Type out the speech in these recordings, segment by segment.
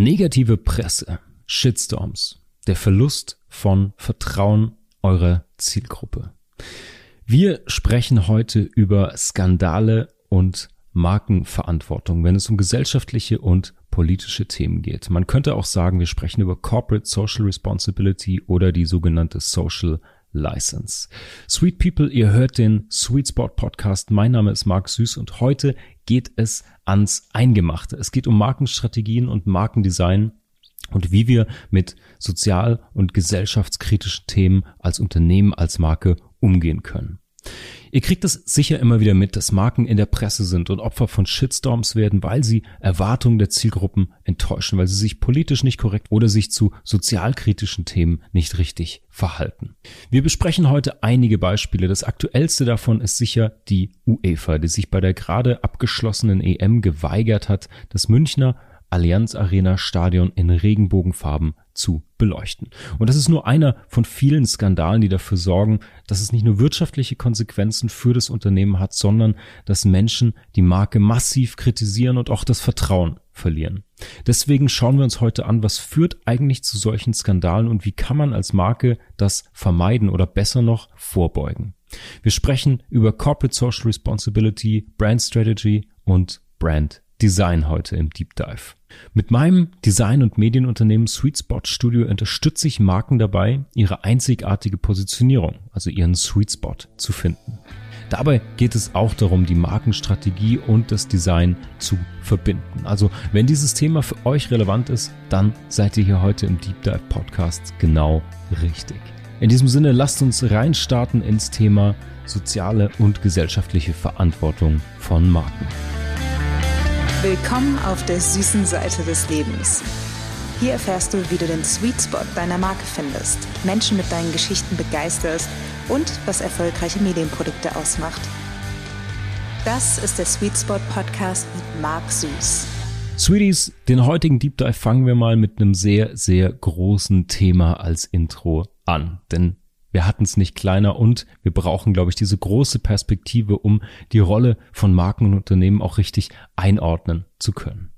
Negative Presse, Shitstorms, der Verlust von Vertrauen eurer Zielgruppe. Wir sprechen heute über Skandale und Markenverantwortung, wenn es um gesellschaftliche und politische Themen geht. Man könnte auch sagen, wir sprechen über Corporate Social Responsibility oder die sogenannte Social License. Sweet People, ihr hört den Sweet Spot Podcast. Mein Name ist Marc Süß und heute geht es ans Eingemachte. Es geht um Markenstrategien und Markendesign und wie wir mit sozial- und gesellschaftskritischen Themen als Unternehmen, als Marke umgehen können. Ihr kriegt es sicher immer wieder mit, dass Marken in der Presse sind und Opfer von Shitstorms werden, weil sie Erwartungen der Zielgruppen enttäuschen, weil sie sich politisch nicht korrekt oder sich zu sozialkritischen Themen nicht richtig verhalten. Wir besprechen heute einige Beispiele. Das aktuellste davon ist sicher die UEFA, die sich bei der gerade abgeschlossenen EM geweigert hat, das Münchner Allianz Arena Stadion in Regenbogenfarben zu beleuchten. Und das ist nur einer von vielen Skandalen, die dafür sorgen, dass es nicht nur wirtschaftliche Konsequenzen für das Unternehmen hat, sondern dass Menschen die Marke massiv kritisieren und auch das Vertrauen verlieren. Deswegen schauen wir uns heute an, was führt eigentlich zu solchen Skandalen und wie kann man als Marke das vermeiden oder besser noch vorbeugen. Wir sprechen über Corporate Social Responsibility, Brand Strategy und Brand Design heute im Deep Dive. Mit meinem Design- und Medienunternehmen Sweet Spot Studio unterstütze ich Marken dabei, ihre einzigartige Positionierung, also ihren Sweet Spot, zu finden. Dabei geht es auch darum, die Markenstrategie und das Design zu verbinden. Also, wenn dieses Thema für euch relevant ist, dann seid ihr hier heute im Deep Dive Podcast genau richtig. In diesem Sinne, lasst uns reinstarten ins Thema soziale und gesellschaftliche Verantwortung von Marken. Willkommen auf der süßen Seite des Lebens. Hier erfährst du, wie du den Sweet Spot deiner Marke findest, Menschen mit deinen Geschichten begeisterst und was erfolgreiche Medienprodukte ausmacht. Das ist der Sweet Spot Podcast mit Marc Süß. Sweeties, den heutigen Deep Dive fangen wir mal mit einem sehr, sehr großen Thema als Intro an. Denn wir hatten es nicht kleiner und wir brauchen, glaube ich, diese große Perspektive, um die Rolle von Marken und Unternehmen auch richtig einordnen zu können.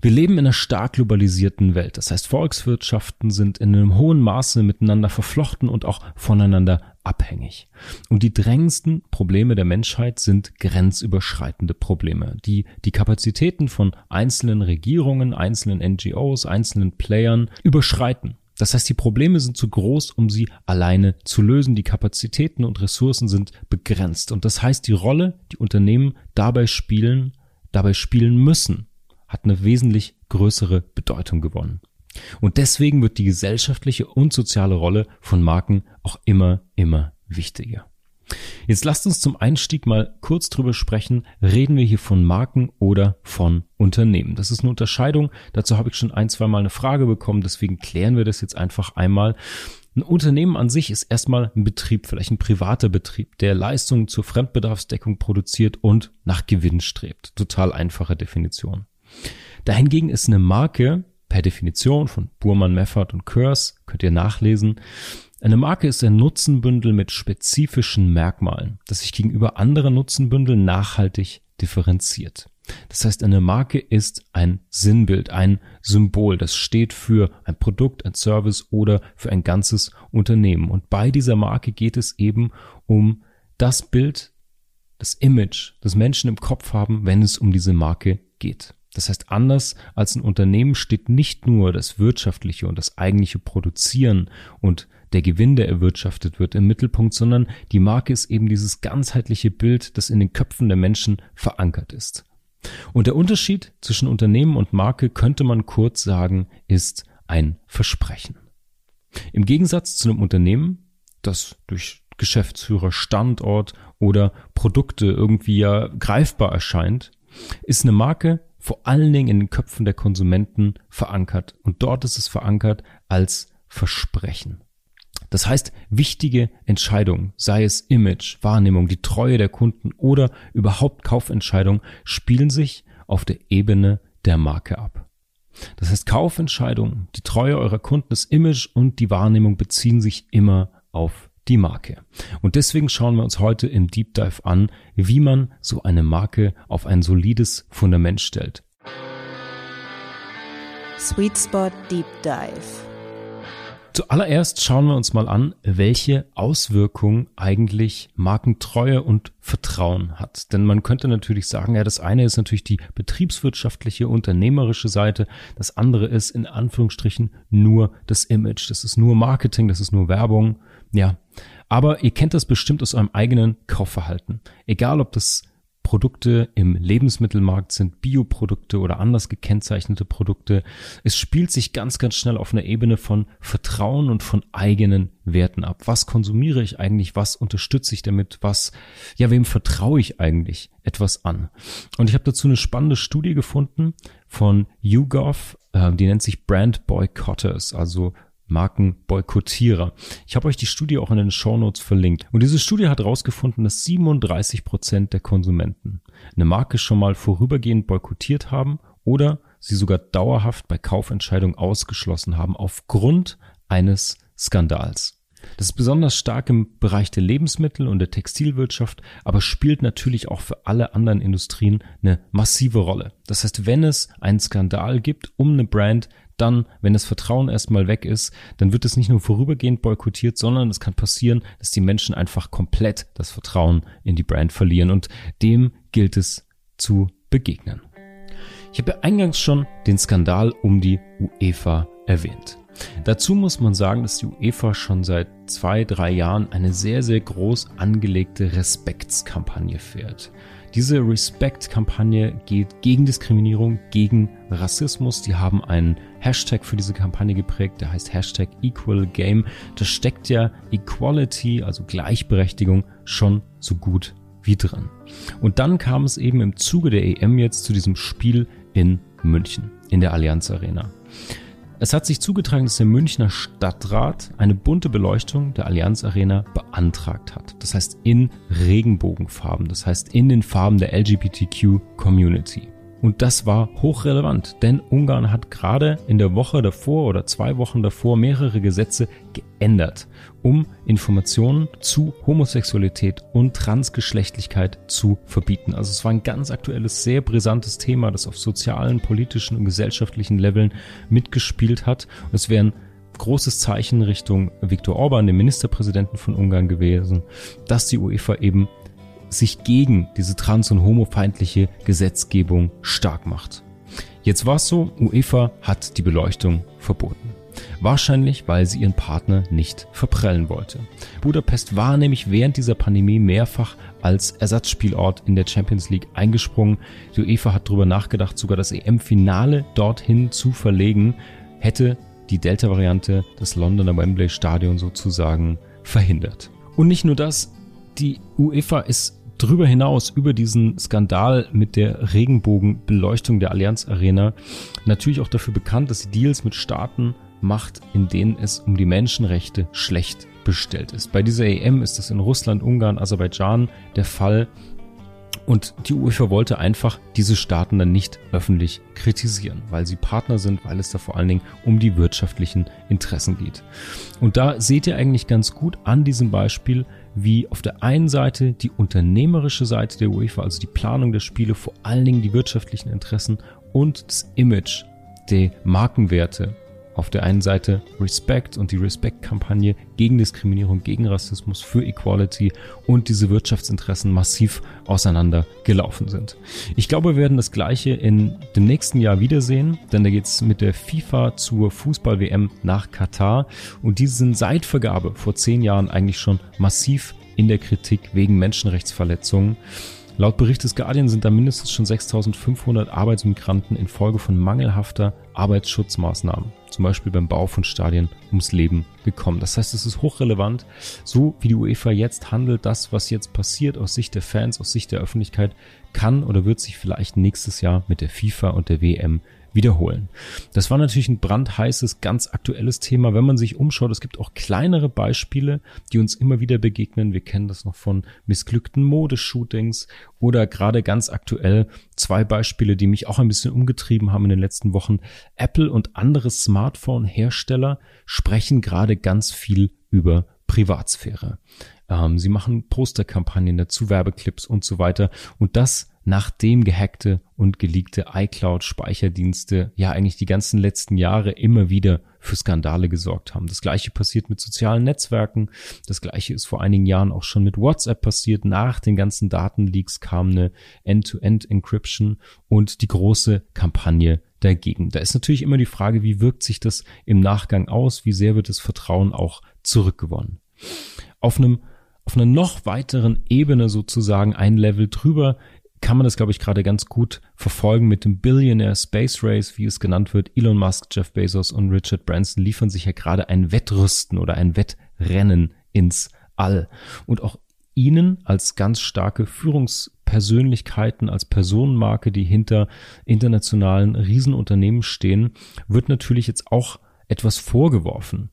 Wir leben in einer stark globalisierten Welt. Das heißt, Volkswirtschaften sind in einem hohen Maße miteinander verflochten und auch voneinander abhängig. Und die drängendsten Probleme der Menschheit sind grenzüberschreitende Probleme, die die Kapazitäten von einzelnen Regierungen, einzelnen NGOs, einzelnen Playern überschreiten. Das heißt, die Probleme sind zu groß, um sie alleine zu lösen. Die Kapazitäten und Ressourcen sind begrenzt. Und das heißt, die Rolle, die Unternehmen dabei spielen, dabei spielen müssen, hat eine wesentlich größere Bedeutung gewonnen. Und deswegen wird die gesellschaftliche und soziale Rolle von Marken auch immer, immer wichtiger. Jetzt lasst uns zum Einstieg mal kurz drüber sprechen, reden wir hier von Marken oder von Unternehmen. Das ist eine Unterscheidung, dazu habe ich schon ein, zwei Mal eine Frage bekommen, deswegen klären wir das jetzt einfach einmal. Ein Unternehmen an sich ist erstmal ein Betrieb, vielleicht ein privater Betrieb, der Leistungen zur Fremdbedarfsdeckung produziert und nach Gewinn strebt. Total einfache Definition. Dahingegen ist eine Marke per Definition von Burmann, Meffert und Kurs, könnt ihr nachlesen, eine Marke ist ein Nutzenbündel mit spezifischen Merkmalen, das sich gegenüber anderen Nutzenbündeln nachhaltig differenziert. Das heißt, eine Marke ist ein Sinnbild, ein Symbol, das steht für ein Produkt, ein Service oder für ein ganzes Unternehmen. Und bei dieser Marke geht es eben um das Bild, das Image, das Menschen im Kopf haben, wenn es um diese Marke geht. Das heißt, anders als ein Unternehmen steht nicht nur das wirtschaftliche und das eigentliche Produzieren und der Gewinn, der erwirtschaftet wird, im Mittelpunkt, sondern die Marke ist eben dieses ganzheitliche Bild, das in den Köpfen der Menschen verankert ist. Und der Unterschied zwischen Unternehmen und Marke könnte man kurz sagen, ist ein Versprechen. Im Gegensatz zu einem Unternehmen, das durch Geschäftsführer, Standort oder Produkte irgendwie ja greifbar erscheint, ist eine Marke vor allen Dingen in den Köpfen der Konsumenten verankert. Und dort ist es verankert als Versprechen. Das heißt, wichtige Entscheidungen, sei es Image, Wahrnehmung, die Treue der Kunden oder überhaupt Kaufentscheidungen, spielen sich auf der Ebene der Marke ab. Das heißt, Kaufentscheidungen, die Treue eurer Kunden, das Image und die Wahrnehmung beziehen sich immer auf die Marke. Und deswegen schauen wir uns heute im Deep Dive an, wie man so eine Marke auf ein solides Fundament stellt. Sweet Spot Deep Dive. Zuallererst schauen wir uns mal an, welche Auswirkungen eigentlich Markentreue und Vertrauen hat. Denn man könnte natürlich sagen, ja, das eine ist natürlich die betriebswirtschaftliche, unternehmerische Seite, das andere ist in Anführungsstrichen nur das Image, das ist nur Marketing, das ist nur Werbung, ja. Aber ihr kennt das bestimmt aus eurem eigenen Kaufverhalten. Egal, ob das Produkte im Lebensmittelmarkt sind, Bioprodukte oder anders gekennzeichnete Produkte. Es spielt sich ganz, ganz schnell auf einer Ebene von Vertrauen und von eigenen Werten ab. Was konsumiere ich eigentlich? Was unterstütze ich damit? Was, ja, wem vertraue ich eigentlich etwas an? Und ich habe dazu eine spannende Studie gefunden von YouGov, äh, die nennt sich Brand Boycotters, also Markenboykottierer. Ich habe euch die Studie auch in den Shownotes verlinkt. Und diese Studie hat herausgefunden, dass 37 Prozent der Konsumenten eine Marke schon mal vorübergehend boykottiert haben oder sie sogar dauerhaft bei Kaufentscheidungen ausgeschlossen haben aufgrund eines Skandals. Das ist besonders stark im Bereich der Lebensmittel und der Textilwirtschaft, aber spielt natürlich auch für alle anderen Industrien eine massive Rolle. Das heißt, wenn es einen Skandal gibt um eine Brand, dann, wenn das Vertrauen erstmal weg ist, dann wird es nicht nur vorübergehend boykottiert, sondern es kann passieren, dass die Menschen einfach komplett das Vertrauen in die Brand verlieren und dem gilt es zu begegnen. Ich habe ja eingangs schon den Skandal um die UEFA erwähnt. Dazu muss man sagen, dass die UEFA schon seit zwei, drei Jahren eine sehr, sehr groß angelegte Respektskampagne fährt. Diese Respect-Kampagne geht gegen Diskriminierung, gegen Rassismus. Die haben einen Hashtag für diese Kampagne geprägt, der heißt Hashtag Equal Game. Da steckt ja Equality, also Gleichberechtigung, schon so gut wie drin. Und dann kam es eben im Zuge der EM jetzt zu diesem Spiel in München, in der Allianz Arena. Es hat sich zugetragen, dass der Münchner Stadtrat eine bunte Beleuchtung der Allianz Arena beantragt hat. Das heißt in Regenbogenfarben, das heißt in den Farben der LGBTQ Community. Und das war hochrelevant, denn Ungarn hat gerade in der Woche davor oder zwei Wochen davor mehrere Gesetze geändert, um Informationen zu Homosexualität und Transgeschlechtlichkeit zu verbieten. Also es war ein ganz aktuelles, sehr brisantes Thema, das auf sozialen, politischen und gesellschaftlichen Leveln mitgespielt hat. Es wäre ein großes Zeichen Richtung Viktor Orban, dem Ministerpräsidenten von Ungarn gewesen, dass die UEFA eben sich gegen diese trans- und homofeindliche Gesetzgebung stark macht. Jetzt war es so, UEFA hat die Beleuchtung verboten. Wahrscheinlich, weil sie ihren Partner nicht verprellen wollte. Budapest war nämlich während dieser Pandemie mehrfach als Ersatzspielort in der Champions League eingesprungen. Die UEFA hat darüber nachgedacht, sogar das EM-Finale dorthin zu verlegen, hätte die Delta-Variante das Londoner Wembley Stadion sozusagen verhindert. Und nicht nur das, die UEFA ist drüber hinaus über diesen Skandal mit der Regenbogenbeleuchtung der Allianz Arena natürlich auch dafür bekannt, dass sie Deals mit Staaten macht, in denen es um die Menschenrechte schlecht bestellt ist. Bei dieser EM ist das in Russland, Ungarn, Aserbaidschan der Fall. Und die UEFA wollte einfach diese Staaten dann nicht öffentlich kritisieren, weil sie Partner sind, weil es da vor allen Dingen um die wirtschaftlichen Interessen geht. Und da seht ihr eigentlich ganz gut an diesem Beispiel, wie auf der einen Seite die unternehmerische Seite der UEFA, also die Planung der Spiele, vor allen Dingen die wirtschaftlichen Interessen und das Image, die Markenwerte auf der einen Seite Respect und die Respect-Kampagne gegen Diskriminierung, gegen Rassismus, für Equality und diese Wirtschaftsinteressen massiv auseinandergelaufen sind. Ich glaube, wir werden das Gleiche in dem nächsten Jahr wiedersehen, denn da geht es mit der FIFA zur Fußball-WM nach Katar und diese sind seit Vergabe vor zehn Jahren eigentlich schon massiv in der Kritik wegen Menschenrechtsverletzungen. Laut Bericht des Guardian sind da mindestens schon 6500 Arbeitsmigranten infolge von mangelhafter Arbeitsschutzmaßnahmen, zum Beispiel beim Bau von Stadien, ums Leben gekommen. Das heißt, es ist hochrelevant, so wie die UEFA jetzt handelt, das, was jetzt passiert aus Sicht der Fans, aus Sicht der Öffentlichkeit, kann oder wird sich vielleicht nächstes Jahr mit der FIFA und der WM wiederholen. Das war natürlich ein brandheißes, ganz aktuelles Thema. Wenn man sich umschaut, es gibt auch kleinere Beispiele, die uns immer wieder begegnen. Wir kennen das noch von missglückten Modeshootings oder gerade ganz aktuell zwei Beispiele, die mich auch ein bisschen umgetrieben haben in den letzten Wochen. Apple und andere Smartphone-Hersteller sprechen gerade ganz viel über Privatsphäre. Ähm, sie machen Posterkampagnen dazu, Werbeclips und so weiter. Und das nachdem gehackte und geleakte iCloud-Speicherdienste ja eigentlich die ganzen letzten Jahre immer wieder für Skandale gesorgt haben. Das gleiche passiert mit sozialen Netzwerken. Das gleiche ist vor einigen Jahren auch schon mit WhatsApp passiert. Nach den ganzen Datenleaks kam eine End-to-End-Encryption und die große Kampagne dagegen. Da ist natürlich immer die Frage, wie wirkt sich das im Nachgang aus? Wie sehr wird das Vertrauen auch zurückgewonnen? Auf einem auf einer noch weiteren Ebene sozusagen ein Level drüber kann man das, glaube ich, gerade ganz gut verfolgen mit dem Billionaire Space Race, wie es genannt wird. Elon Musk, Jeff Bezos und Richard Branson liefern sich ja gerade ein Wettrüsten oder ein Wettrennen ins All. Und auch ihnen als ganz starke Führungspersönlichkeiten, als Personenmarke, die hinter internationalen Riesenunternehmen stehen, wird natürlich jetzt auch etwas vorgeworfen.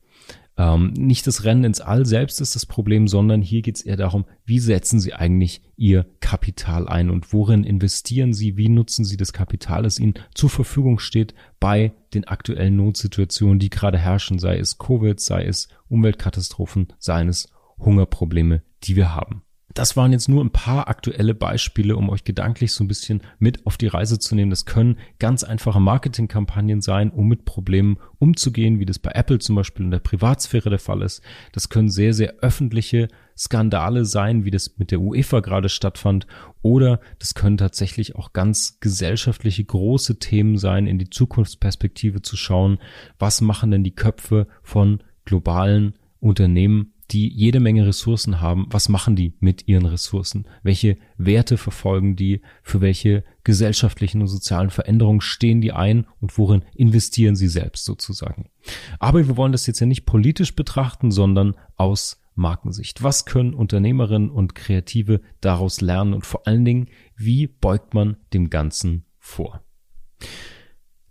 Ähm, nicht das Rennen ins All selbst ist das Problem, sondern hier geht es eher darum, wie setzen Sie eigentlich Ihr Kapital ein und worin investieren Sie, wie nutzen Sie das Kapital, das Ihnen zur Verfügung steht bei den aktuellen Notsituationen, die gerade herrschen, sei es Covid, sei es Umweltkatastrophen, sei es Hungerprobleme, die wir haben. Das waren jetzt nur ein paar aktuelle Beispiele, um euch gedanklich so ein bisschen mit auf die Reise zu nehmen. Das können ganz einfache Marketingkampagnen sein, um mit Problemen umzugehen, wie das bei Apple zum Beispiel in der Privatsphäre der Fall ist. Das können sehr, sehr öffentliche Skandale sein, wie das mit der UEFA gerade stattfand. Oder das können tatsächlich auch ganz gesellschaftliche große Themen sein, in die Zukunftsperspektive zu schauen. Was machen denn die Köpfe von globalen Unternehmen die jede Menge Ressourcen haben, was machen die mit ihren Ressourcen? Welche Werte verfolgen die? Für welche gesellschaftlichen und sozialen Veränderungen stehen die ein und worin investieren sie selbst sozusagen? Aber wir wollen das jetzt ja nicht politisch betrachten, sondern aus Markensicht. Was können Unternehmerinnen und Kreative daraus lernen und vor allen Dingen, wie beugt man dem Ganzen vor?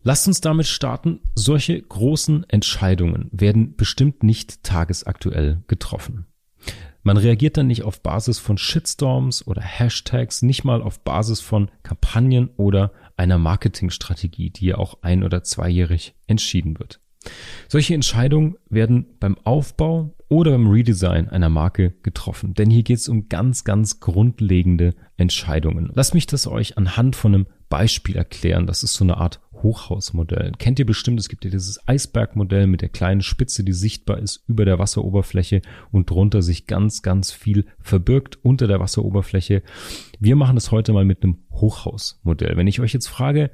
Lasst uns damit starten. Solche großen Entscheidungen werden bestimmt nicht tagesaktuell getroffen. Man reagiert dann nicht auf Basis von Shitstorms oder Hashtags, nicht mal auf Basis von Kampagnen oder einer Marketingstrategie, die ja auch ein- oder zweijährig entschieden wird. Solche Entscheidungen werden beim Aufbau oder beim Redesign einer Marke getroffen, denn hier geht es um ganz, ganz grundlegende Entscheidungen. Lasst mich das euch anhand von einem Beispiel erklären. Das ist so eine Art Hochhausmodell. Kennt ihr bestimmt, es gibt ja dieses Eisbergmodell mit der kleinen Spitze, die sichtbar ist über der Wasseroberfläche und drunter sich ganz, ganz viel verbirgt unter der Wasseroberfläche. Wir machen das heute mal mit einem Hochhausmodell. Wenn ich euch jetzt frage,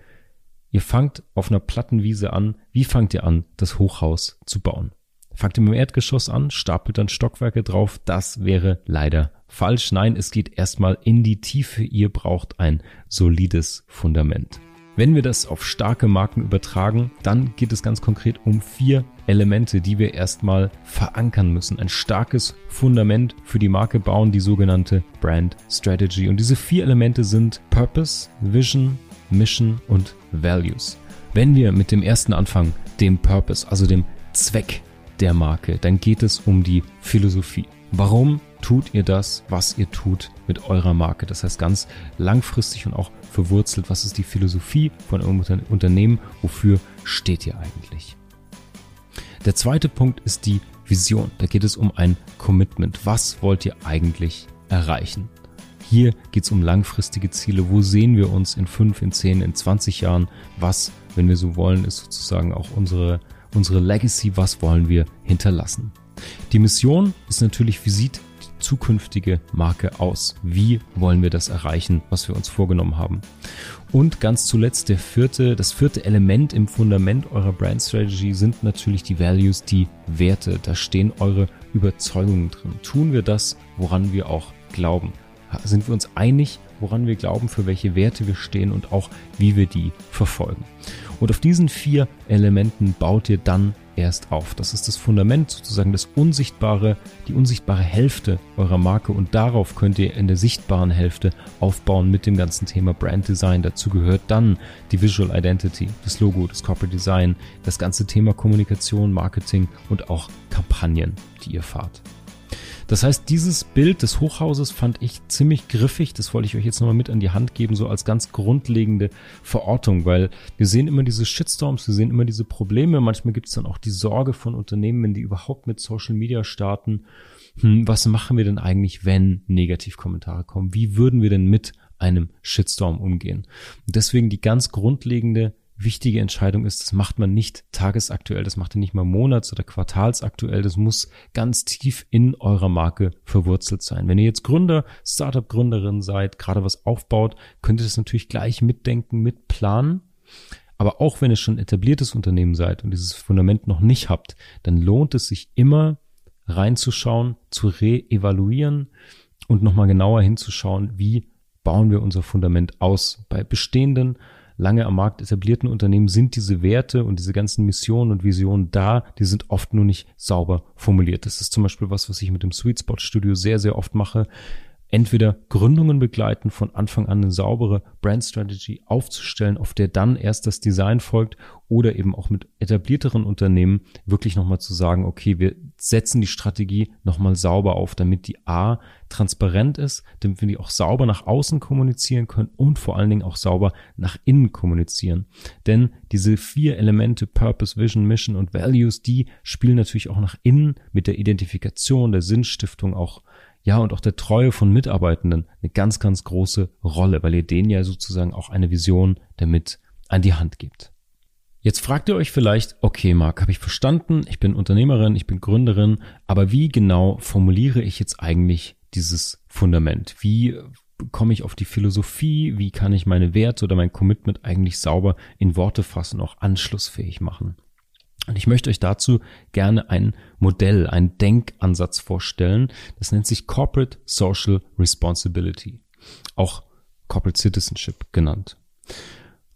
ihr fangt auf einer Plattenwiese an, wie fangt ihr an, das Hochhaus zu bauen? Fangt ihr mit dem Erdgeschoss an, stapelt dann Stockwerke drauf, das wäre leider falsch. Nein, es geht erstmal in die Tiefe. Ihr braucht ein solides Fundament. Wenn wir das auf starke Marken übertragen, dann geht es ganz konkret um vier Elemente, die wir erstmal verankern müssen. Ein starkes Fundament für die Marke bauen, die sogenannte Brand Strategy. Und diese vier Elemente sind Purpose, Vision, Mission und Values. Wenn wir mit dem ersten anfangen, dem Purpose, also dem Zweck der Marke, dann geht es um die Philosophie. Warum tut ihr das, was ihr tut mit eurer Marke? Das heißt ganz langfristig und auch verwurzelt. Was ist die Philosophie von eurem Unternehmen? Wofür steht ihr eigentlich? Der zweite Punkt ist die Vision. Da geht es um ein Commitment. Was wollt ihr eigentlich erreichen? Hier geht es um langfristige Ziele. Wo sehen wir uns in fünf, in zehn, in 20 Jahren? Was, wenn wir so wollen, ist sozusagen auch unsere, unsere Legacy. Was wollen wir hinterlassen? Die Mission ist natürlich, wie sieht zukünftige Marke aus? Wie wollen wir das erreichen, was wir uns vorgenommen haben? Und ganz zuletzt der vierte, das vierte Element im Fundament eurer Brand Strategy sind natürlich die Values, die Werte. Da stehen eure Überzeugungen drin. Tun wir das, woran wir auch glauben? Sind wir uns einig, woran wir glauben, für welche Werte wir stehen und auch wie wir die verfolgen? Und auf diesen vier Elementen baut ihr dann erst auf. Das ist das Fundament, sozusagen das unsichtbare, die unsichtbare Hälfte eurer Marke und darauf könnt ihr in der sichtbaren Hälfte aufbauen mit dem ganzen Thema Brand Design. Dazu gehört dann die Visual Identity, das Logo, das Corporate Design, das ganze Thema Kommunikation, Marketing und auch Kampagnen, die ihr fahrt. Das heißt, dieses Bild des Hochhauses fand ich ziemlich griffig. Das wollte ich euch jetzt nochmal mit an die Hand geben, so als ganz grundlegende Verortung, weil wir sehen immer diese Shitstorms, wir sehen immer diese Probleme. Manchmal gibt es dann auch die Sorge von Unternehmen, wenn die überhaupt mit Social Media starten. Hm, was machen wir denn eigentlich, wenn Negativkommentare kommen? Wie würden wir denn mit einem Shitstorm umgehen. Und deswegen die ganz grundlegende wichtige Entscheidung ist, das macht man nicht tagesaktuell, das macht ihr nicht mal monats- oder quartalsaktuell, das muss ganz tief in eurer Marke verwurzelt sein. Wenn ihr jetzt Gründer, Startup-Gründerin seid, gerade was aufbaut, könnt ihr das natürlich gleich mitdenken, mitplanen. Aber auch wenn ihr schon etabliertes Unternehmen seid und dieses Fundament noch nicht habt, dann lohnt es sich immer reinzuschauen, zu re-evaluieren und nochmal genauer hinzuschauen, wie bauen wir unser Fundament aus. Bei bestehenden lange am Markt etablierten Unternehmen sind diese Werte und diese ganzen Missionen und Visionen da, die sind oft nur nicht sauber formuliert. Das ist zum Beispiel was, was ich mit dem Sweet Spot Studio sehr, sehr oft mache entweder Gründungen begleiten, von Anfang an eine saubere Brand Strategy aufzustellen, auf der dann erst das Design folgt oder eben auch mit etablierteren Unternehmen wirklich nochmal zu sagen, okay, wir setzen die Strategie nochmal sauber auf, damit die A transparent ist, damit wir die auch sauber nach außen kommunizieren können und vor allen Dingen auch sauber nach innen kommunizieren. Denn diese vier Elemente Purpose, Vision, Mission und Values, die spielen natürlich auch nach innen mit der Identifikation, der Sinnstiftung auch ja, und auch der Treue von Mitarbeitenden eine ganz, ganz große Rolle, weil ihr denen ja sozusagen auch eine Vision damit an die Hand gibt. Jetzt fragt ihr euch vielleicht, okay, Marc, habe ich verstanden, ich bin Unternehmerin, ich bin Gründerin, aber wie genau formuliere ich jetzt eigentlich dieses Fundament? Wie komme ich auf die Philosophie? Wie kann ich meine Werte oder mein Commitment eigentlich sauber in Worte fassen, auch anschlussfähig machen? Und ich möchte euch dazu gerne ein Modell, einen Denkansatz vorstellen. Das nennt sich Corporate Social Responsibility, auch Corporate Citizenship genannt.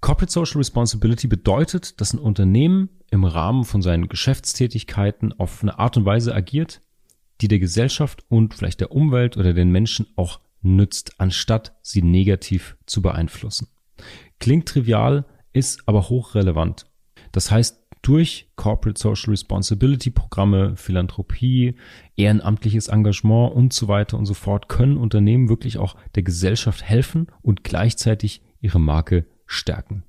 Corporate Social Responsibility bedeutet, dass ein Unternehmen im Rahmen von seinen Geschäftstätigkeiten auf eine Art und Weise agiert, die der Gesellschaft und vielleicht der Umwelt oder den Menschen auch nützt, anstatt sie negativ zu beeinflussen. Klingt trivial, ist aber hochrelevant. Das heißt, durch Corporate Social Responsibility Programme, Philanthropie, ehrenamtliches Engagement und so weiter und so fort können Unternehmen wirklich auch der Gesellschaft helfen und gleichzeitig ihre Marke stärken.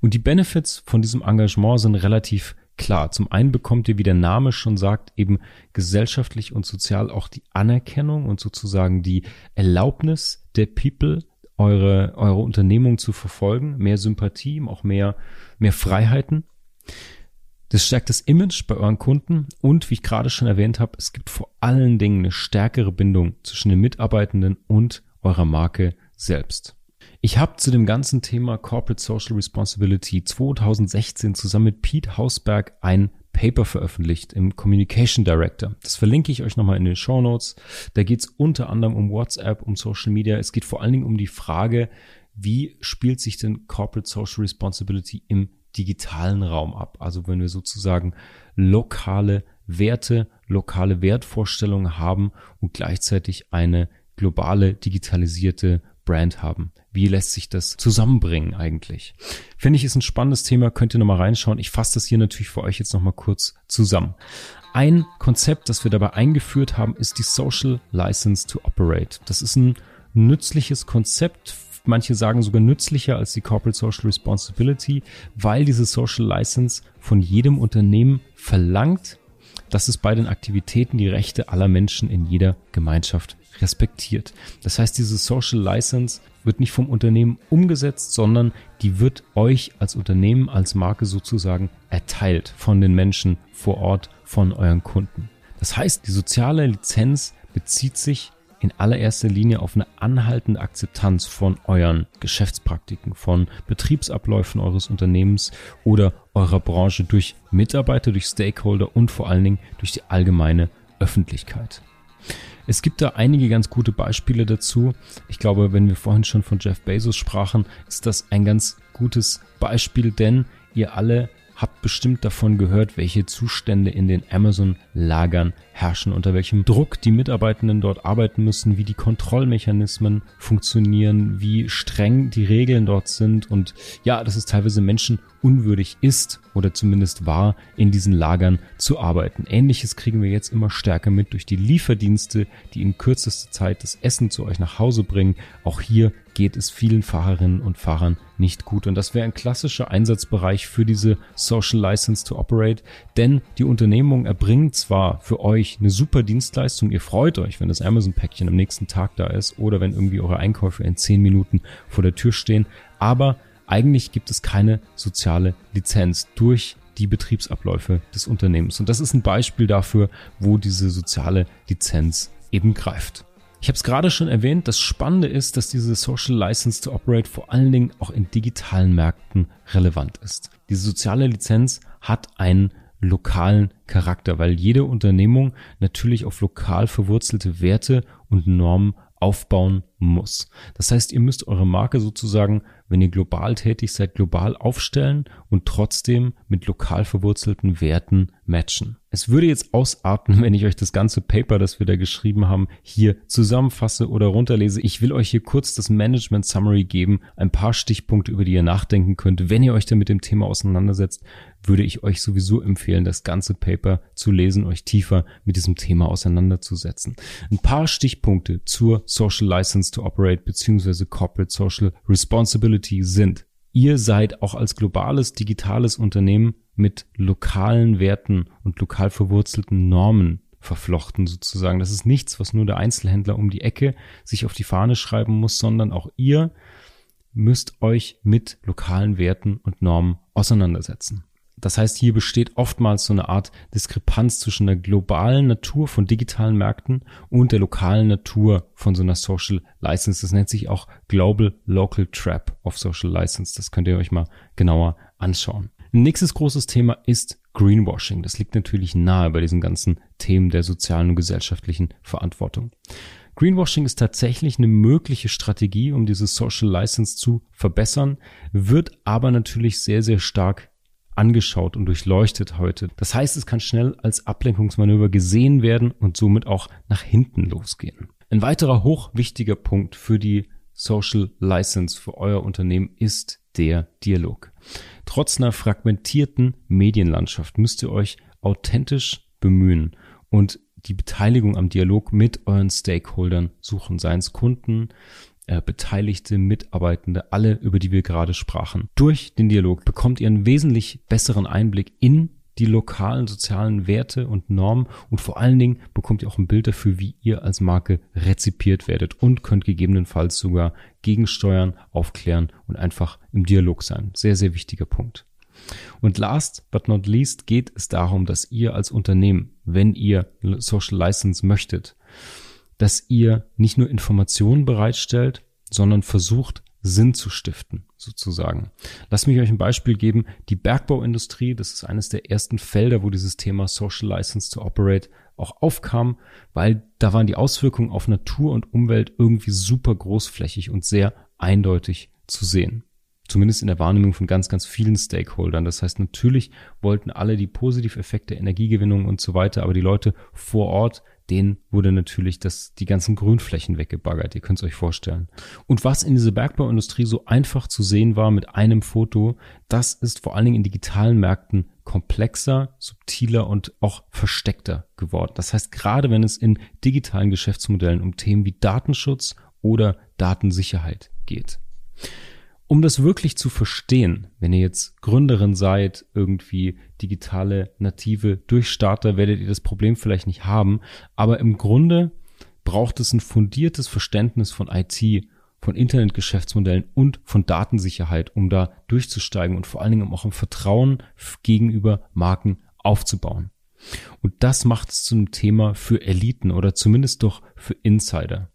Und die Benefits von diesem Engagement sind relativ klar. Zum einen bekommt ihr, wie der Name schon sagt, eben gesellschaftlich und sozial auch die Anerkennung und sozusagen die Erlaubnis der People, eure, eure Unternehmung zu verfolgen, mehr Sympathie, auch mehr, mehr Freiheiten. Das stärkt das Image bei euren Kunden und wie ich gerade schon erwähnt habe, es gibt vor allen Dingen eine stärkere Bindung zwischen den Mitarbeitenden und eurer Marke selbst. Ich habe zu dem ganzen Thema Corporate Social Responsibility 2016 zusammen mit Pete Hausberg ein Paper veröffentlicht im Communication Director. Das verlinke ich euch nochmal in den Show Notes. Da geht es unter anderem um WhatsApp, um Social Media. Es geht vor allen Dingen um die Frage, wie spielt sich denn Corporate Social Responsibility im digitalen Raum ab. Also wenn wir sozusagen lokale Werte, lokale Wertvorstellungen haben und gleichzeitig eine globale digitalisierte Brand haben. Wie lässt sich das zusammenbringen eigentlich? Finde ich ist ein spannendes Thema, könnt ihr nochmal reinschauen. Ich fasse das hier natürlich für euch jetzt nochmal kurz zusammen. Ein Konzept, das wir dabei eingeführt haben, ist die Social License to Operate. Das ist ein nützliches Konzept manche sagen sogar nützlicher als die Corporate Social Responsibility, weil diese Social License von jedem Unternehmen verlangt, dass es bei den Aktivitäten die Rechte aller Menschen in jeder Gemeinschaft respektiert. Das heißt, diese Social License wird nicht vom Unternehmen umgesetzt, sondern die wird euch als Unternehmen, als Marke sozusagen erteilt von den Menschen vor Ort, von euren Kunden. Das heißt, die soziale Lizenz bezieht sich in allererster Linie auf eine anhaltende Akzeptanz von euren Geschäftspraktiken, von Betriebsabläufen eures Unternehmens oder eurer Branche durch Mitarbeiter, durch Stakeholder und vor allen Dingen durch die allgemeine Öffentlichkeit. Es gibt da einige ganz gute Beispiele dazu. Ich glaube, wenn wir vorhin schon von Jeff Bezos sprachen, ist das ein ganz gutes Beispiel, denn ihr alle habt bestimmt davon gehört, welche Zustände in den Amazon-Lagern herrschen, unter welchem Druck die Mitarbeitenden dort arbeiten müssen, wie die Kontrollmechanismen funktionieren, wie streng die Regeln dort sind und ja, dass es teilweise Menschen unwürdig ist oder zumindest war, in diesen Lagern zu arbeiten. Ähnliches kriegen wir jetzt immer stärker mit durch die Lieferdienste, die in kürzester Zeit das Essen zu euch nach Hause bringen. Auch hier geht es vielen Fahrerinnen und Fahrern nicht gut. Und das wäre ein klassischer Einsatzbereich für diese Social License to Operate, denn die Unternehmung erbringen zwar für euch eine super Dienstleistung, ihr freut euch, wenn das Amazon-Päckchen am nächsten Tag da ist oder wenn irgendwie eure Einkäufe in zehn Minuten vor der Tür stehen, aber eigentlich gibt es keine soziale Lizenz durch die Betriebsabläufe des Unternehmens. Und das ist ein Beispiel dafür, wo diese soziale Lizenz eben greift. Ich habe es gerade schon erwähnt, das Spannende ist, dass diese Social License to Operate vor allen Dingen auch in digitalen Märkten relevant ist. Diese soziale Lizenz hat einen lokalen Charakter, weil jede Unternehmung natürlich auf lokal verwurzelte Werte und Normen aufbauen muss. Das heißt, ihr müsst eure Marke sozusagen, wenn ihr global tätig seid, global aufstellen und trotzdem mit lokal verwurzelten Werten matchen. Es würde jetzt ausarten, wenn ich euch das ganze Paper, das wir da geschrieben haben, hier zusammenfasse oder runterlese. Ich will euch hier kurz das Management Summary geben, ein paar Stichpunkte, über die ihr nachdenken könnt. Wenn ihr euch dann mit dem Thema auseinandersetzt, würde ich euch sowieso empfehlen, das ganze Paper zu lesen, euch tiefer mit diesem Thema auseinanderzusetzen. Ein paar Stichpunkte zur Social License to Operate bzw. Corporate Social Responsibility sind. Ihr seid auch als globales digitales Unternehmen mit lokalen Werten und lokal verwurzelten Normen verflochten sozusagen. Das ist nichts, was nur der Einzelhändler um die Ecke sich auf die Fahne schreiben muss, sondern auch ihr müsst euch mit lokalen Werten und Normen auseinandersetzen. Das heißt, hier besteht oftmals so eine Art Diskrepanz zwischen der globalen Natur von digitalen Märkten und der lokalen Natur von so einer Social License. Das nennt sich auch Global Local Trap of Social License. Das könnt ihr euch mal genauer anschauen. Nächstes großes Thema ist Greenwashing. Das liegt natürlich nahe bei diesen ganzen Themen der sozialen und gesellschaftlichen Verantwortung. Greenwashing ist tatsächlich eine mögliche Strategie, um diese Social License zu verbessern, wird aber natürlich sehr, sehr stark angeschaut und durchleuchtet heute. Das heißt, es kann schnell als Ablenkungsmanöver gesehen werden und somit auch nach hinten losgehen. Ein weiterer hochwichtiger Punkt für die Social License für euer Unternehmen ist der Dialog. Trotz einer fragmentierten Medienlandschaft müsst ihr euch authentisch bemühen und die Beteiligung am Dialog mit euren Stakeholdern suchen, seien es Kunden, äh, Beteiligte, Mitarbeitende, alle, über die wir gerade sprachen. Durch den Dialog bekommt ihr einen wesentlich besseren Einblick in die lokalen sozialen Werte und Normen und vor allen Dingen bekommt ihr auch ein Bild dafür, wie ihr als Marke rezipiert werdet und könnt gegebenenfalls sogar gegensteuern, aufklären und einfach im Dialog sein. Sehr, sehr wichtiger Punkt. Und last but not least geht es darum, dass ihr als Unternehmen, wenn ihr Social License möchtet, dass ihr nicht nur Informationen bereitstellt, sondern versucht, Sinn zu stiften, sozusagen. Lass mich euch ein Beispiel geben. Die Bergbauindustrie, das ist eines der ersten Felder, wo dieses Thema Social License to Operate auch aufkam, weil da waren die Auswirkungen auf Natur und Umwelt irgendwie super großflächig und sehr eindeutig zu sehen. Zumindest in der Wahrnehmung von ganz, ganz vielen Stakeholdern. Das heißt, natürlich wollten alle die Positiveffekte, Energiegewinnung und so weiter, aber die Leute vor Ort, denen wurde natürlich das, die ganzen Grünflächen weggebaggert. Ihr könnt es euch vorstellen. Und was in dieser Bergbauindustrie so einfach zu sehen war mit einem Foto, das ist vor allen Dingen in digitalen Märkten komplexer, subtiler und auch versteckter geworden. Das heißt, gerade wenn es in digitalen Geschäftsmodellen um Themen wie Datenschutz oder Datensicherheit geht. Um das wirklich zu verstehen, wenn ihr jetzt Gründerin seid, irgendwie digitale native Durchstarter, werdet ihr das Problem vielleicht nicht haben. Aber im Grunde braucht es ein fundiertes Verständnis von IT, von Internetgeschäftsmodellen und von Datensicherheit, um da durchzusteigen und vor allen Dingen auch ein Vertrauen gegenüber Marken aufzubauen. Und das macht es zu einem Thema für Eliten oder zumindest doch für Insider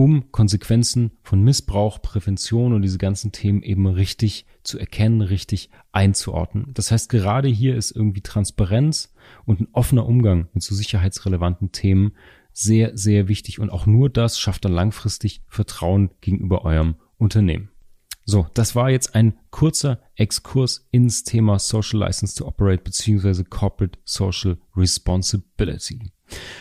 um Konsequenzen von Missbrauch, Prävention und diese ganzen Themen eben richtig zu erkennen, richtig einzuordnen. Das heißt, gerade hier ist irgendwie Transparenz und ein offener Umgang mit so sicherheitsrelevanten Themen sehr, sehr wichtig und auch nur das schafft dann langfristig Vertrauen gegenüber eurem Unternehmen. So, das war jetzt ein kurzer Exkurs ins Thema Social License to Operate beziehungsweise Corporate Social Responsibility.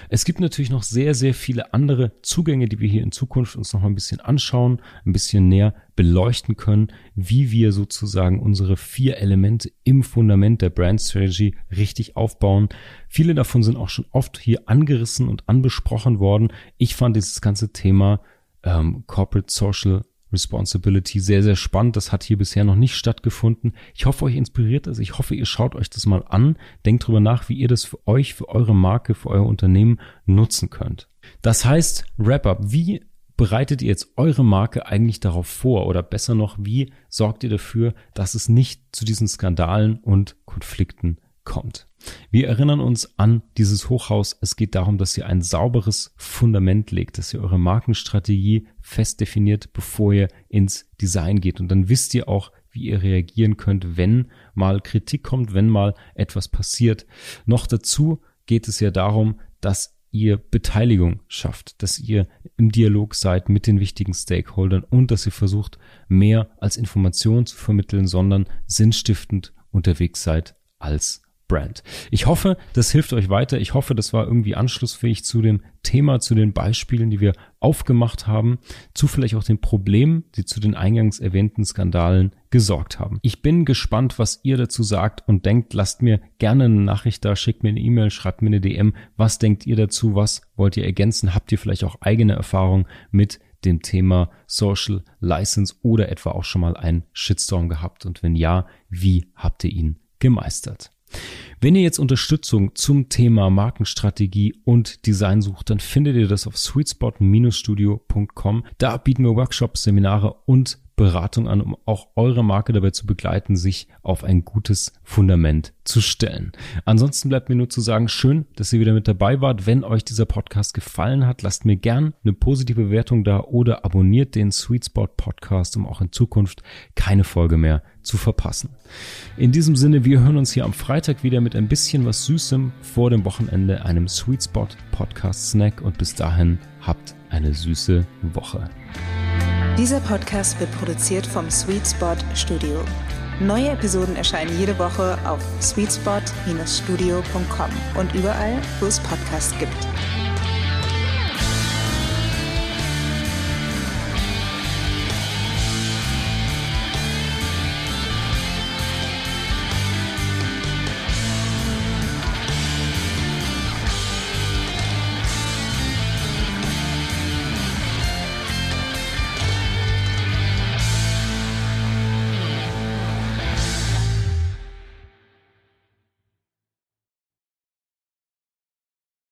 Es gibt natürlich noch sehr, sehr viele andere Zugänge, die wir hier in Zukunft uns noch ein bisschen anschauen, ein bisschen näher beleuchten können, wie wir sozusagen unsere vier Elemente im Fundament der Brand Strategy richtig aufbauen. Viele davon sind auch schon oft hier angerissen und anbesprochen worden. Ich fand dieses ganze Thema ähm, Corporate Social Responsibility sehr, sehr spannend. Das hat hier bisher noch nicht stattgefunden. Ich hoffe, euch inspiriert es. Ich hoffe, ihr schaut euch das mal an. Denkt drüber nach, wie ihr das für euch, für eure Marke, für euer Unternehmen nutzen könnt. Das heißt, Wrap-up. Wie bereitet ihr jetzt eure Marke eigentlich darauf vor? Oder besser noch, wie sorgt ihr dafür, dass es nicht zu diesen Skandalen und Konflikten kommt? Wir erinnern uns an dieses Hochhaus. Es geht darum, dass ihr ein sauberes Fundament legt, dass ihr eure Markenstrategie fest definiert, bevor ihr ins Design geht. Und dann wisst ihr auch, wie ihr reagieren könnt, wenn mal Kritik kommt, wenn mal etwas passiert. Noch dazu geht es ja darum, dass ihr Beteiligung schafft, dass ihr im Dialog seid mit den wichtigen Stakeholdern und dass ihr versucht, mehr als Information zu vermitteln, sondern sinnstiftend unterwegs seid als Brand. Ich hoffe, das hilft euch weiter. Ich hoffe, das war irgendwie anschlussfähig zu dem Thema, zu den Beispielen, die wir aufgemacht haben, zu vielleicht auch den Problemen, die zu den eingangs erwähnten Skandalen gesorgt haben. Ich bin gespannt, was ihr dazu sagt und denkt, lasst mir gerne eine Nachricht da, schickt mir eine E-Mail, schreibt mir eine DM. Was denkt ihr dazu? Was wollt ihr ergänzen? Habt ihr vielleicht auch eigene Erfahrungen mit dem Thema Social License oder etwa auch schon mal einen Shitstorm gehabt? Und wenn ja, wie habt ihr ihn gemeistert? Wenn ihr jetzt Unterstützung zum Thema Markenstrategie und Design sucht, dann findet ihr das auf sweetspot-studio.com. Da bieten wir Workshops, Seminare und Beratung an, um auch eure Marke dabei zu begleiten, sich auf ein gutes Fundament zu stellen. Ansonsten bleibt mir nur zu sagen, schön, dass ihr wieder mit dabei wart. Wenn euch dieser Podcast gefallen hat, lasst mir gern eine positive Bewertung da oder abonniert den Sweet Spot Podcast, um auch in Zukunft keine Folge mehr zu verpassen. In diesem Sinne, wir hören uns hier am Freitag wieder mit ein bisschen was Süßem vor dem Wochenende, einem Sweet Spot Podcast Snack und bis dahin habt eine süße Woche. Dieser Podcast wird produziert vom Sweet Spot Studio. Neue Episoden erscheinen jede Woche auf sweetspot-studio.com und überall, wo es Podcasts gibt.